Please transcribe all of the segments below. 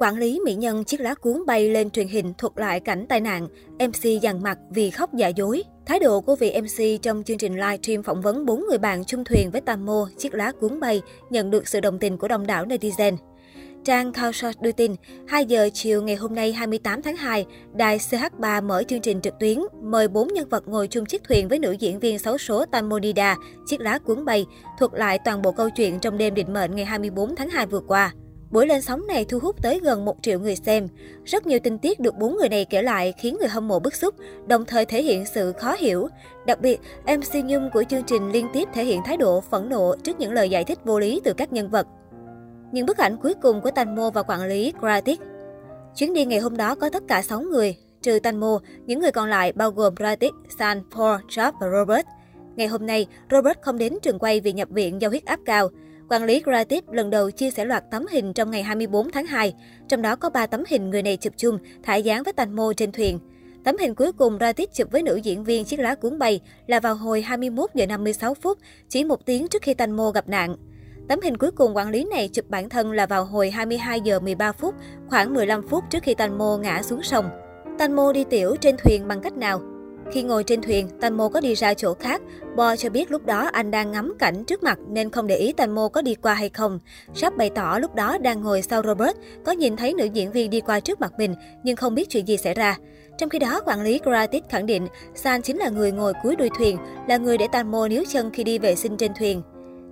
Quản lý mỹ nhân chiếc lá cuốn bay lên truyền hình thuật lại cảnh tai nạn, MC dằn mặt vì khóc giả dối. Thái độ của vị MC trong chương trình live stream phỏng vấn bốn người bạn chung thuyền với Tammo, chiếc lá cuốn bay, nhận được sự đồng tình của đông đảo netizen. Trang Kaoshot đưa tin, 2 giờ chiều ngày hôm nay 28 tháng 2, đài CH3 mở chương trình trực tuyến, mời 4 nhân vật ngồi chung chiếc thuyền với nữ diễn viên xấu số Tamonida, chiếc lá cuốn bay, thuật lại toàn bộ câu chuyện trong đêm định mệnh ngày 24 tháng 2 vừa qua. Buổi lên sóng này thu hút tới gần 1 triệu người xem. Rất nhiều tình tiết được bốn người này kể lại khiến người hâm mộ bức xúc, đồng thời thể hiện sự khó hiểu. Đặc biệt, MC Nhung của chương trình liên tiếp thể hiện thái độ phẫn nộ trước những lời giải thích vô lý từ các nhân vật. Những bức ảnh cuối cùng của Tanmo và quản lý Gratis. Chuyến đi ngày hôm đó có tất cả 6 người, trừ Tanmo, những người còn lại bao gồm Gratis, San, Paul, Job và Robert. Ngày hôm nay, Robert không đến trường quay vì nhập viện do huyết áp cao. Quản lý Creative lần đầu chia sẻ loạt tấm hình trong ngày 24 tháng 2, trong đó có 3 tấm hình người này chụp chung, thả dáng với Tanmo trên thuyền. Tấm hình cuối cùng Ratit chụp với nữ diễn viên chiếc lá cuốn bay là vào hồi 21 giờ 56 phút, chỉ một tiếng trước khi Tanmo gặp nạn. Tấm hình cuối cùng quản lý này chụp bản thân là vào hồi 22 giờ 13 phút, khoảng 15 phút trước khi Tanmo ngã xuống sông. Tanmo đi tiểu trên thuyền bằng cách nào? Khi ngồi trên thuyền, Tanmo có đi ra chỗ khác. Bo cho biết lúc đó anh đang ngắm cảnh trước mặt nên không để ý Tanmo có đi qua hay không. Sắp bày tỏ lúc đó đang ngồi sau Robert, có nhìn thấy nữ diễn viên đi qua trước mặt mình nhưng không biết chuyện gì xảy ra. Trong khi đó, quản lý Gratis khẳng định San chính là người ngồi cuối đuôi thuyền, là người để Tanmo níu chân khi đi vệ sinh trên thuyền.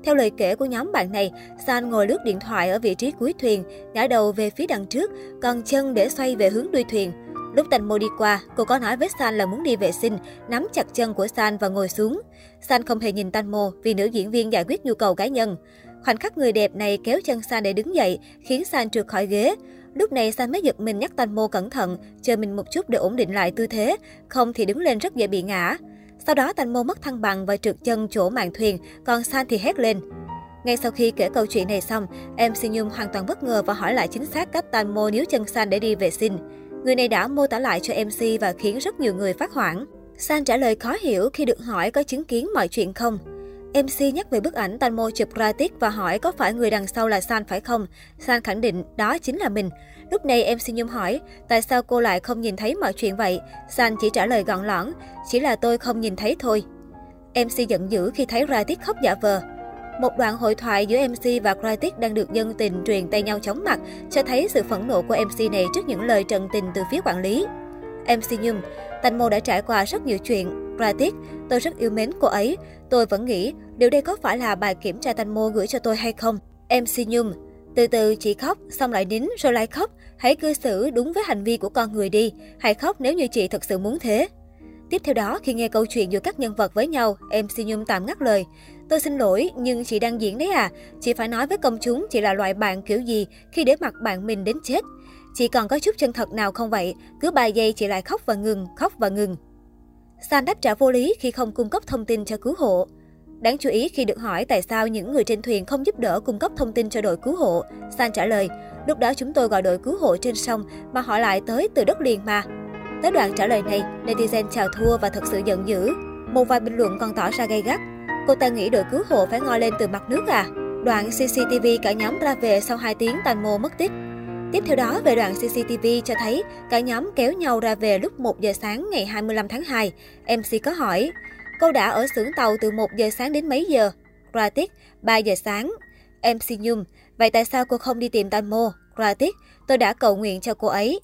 Theo lời kể của nhóm bạn này, San ngồi lướt điện thoại ở vị trí cuối thuyền, ngã đầu về phía đằng trước, còn chân để xoay về hướng đuôi thuyền. Lúc Tành đi qua, cô có nói với San là muốn đi vệ sinh, nắm chặt chân của San và ngồi xuống. San không hề nhìn Tành vì nữ diễn viên giải quyết nhu cầu cá nhân. Khoảnh khắc người đẹp này kéo chân San để đứng dậy, khiến San trượt khỏi ghế. Lúc này San mới giật mình nhắc Tành cẩn thận, chờ mình một chút để ổn định lại tư thế, không thì đứng lên rất dễ bị ngã. Sau đó Tành mất thăng bằng và trượt chân chỗ mạn thuyền, còn San thì hét lên. Ngay sau khi kể câu chuyện này xong, MC Nhung hoàn toàn bất ngờ và hỏi lại chính xác cách Tành níu chân San để đi vệ sinh. Người này đã mô tả lại cho MC và khiến rất nhiều người phát hoảng. San trả lời khó hiểu khi được hỏi có chứng kiến mọi chuyện không. MC nhắc về bức ảnh Tanmo chụp gratis và hỏi có phải người đằng sau là San phải không? San khẳng định đó chính là mình. Lúc này MC Nhung hỏi, tại sao cô lại không nhìn thấy mọi chuyện vậy? San chỉ trả lời gọn lõn, chỉ là tôi không nhìn thấy thôi. MC giận dữ khi thấy Ratik khóc giả vờ. Một đoạn hội thoại giữa MC và Critic đang được dân tình truyền tay nhau chóng mặt, cho thấy sự phẫn nộ của MC này trước những lời trần tình từ phía quản lý. MC Nhung, Tành Mô đã trải qua rất nhiều chuyện. Critic, tôi rất yêu mến cô ấy. Tôi vẫn nghĩ, điều đây có phải là bài kiểm tra Tành Mô gửi cho tôi hay không? MC Nhung, từ từ chị khóc, xong lại nín rồi lại khóc. Hãy cư xử đúng với hành vi của con người đi. Hãy khóc nếu như chị thật sự muốn thế. Tiếp theo đó, khi nghe câu chuyện giữa các nhân vật với nhau, MC Nhung tạm ngắt lời. Tôi xin lỗi, nhưng chị đang diễn đấy à. Chị phải nói với công chúng chị là loại bạn kiểu gì khi để mặt bạn mình đến chết. Chị còn có chút chân thật nào không vậy? Cứ vài giây chị lại khóc và ngừng, khóc và ngừng. San đáp trả vô lý khi không cung cấp thông tin cho cứu hộ. Đáng chú ý khi được hỏi tại sao những người trên thuyền không giúp đỡ cung cấp thông tin cho đội cứu hộ, San trả lời, lúc đó chúng tôi gọi đội cứu hộ trên sông mà họ lại tới từ đất liền mà. Tới đoạn trả lời này, netizen chào thua và thật sự giận dữ. Một vài bình luận còn tỏ ra gay gắt. Cô ta nghĩ đội cứu hộ phải ngoi lên từ mặt nước à? Đoạn CCTV cả nhóm ra về sau 2 tiếng Tàn Mô mất tích. Tiếp theo đó, về đoạn CCTV cho thấy cả nhóm kéo nhau ra về lúc 1 giờ sáng ngày 25 tháng 2. MC có hỏi, cô đã ở xưởng tàu từ 1 giờ sáng đến mấy giờ? Gratis, 3 giờ sáng. MC Nhung, vậy tại sao cô không đi tìm Tan Mô? Gratis, tôi đã cầu nguyện cho cô ấy.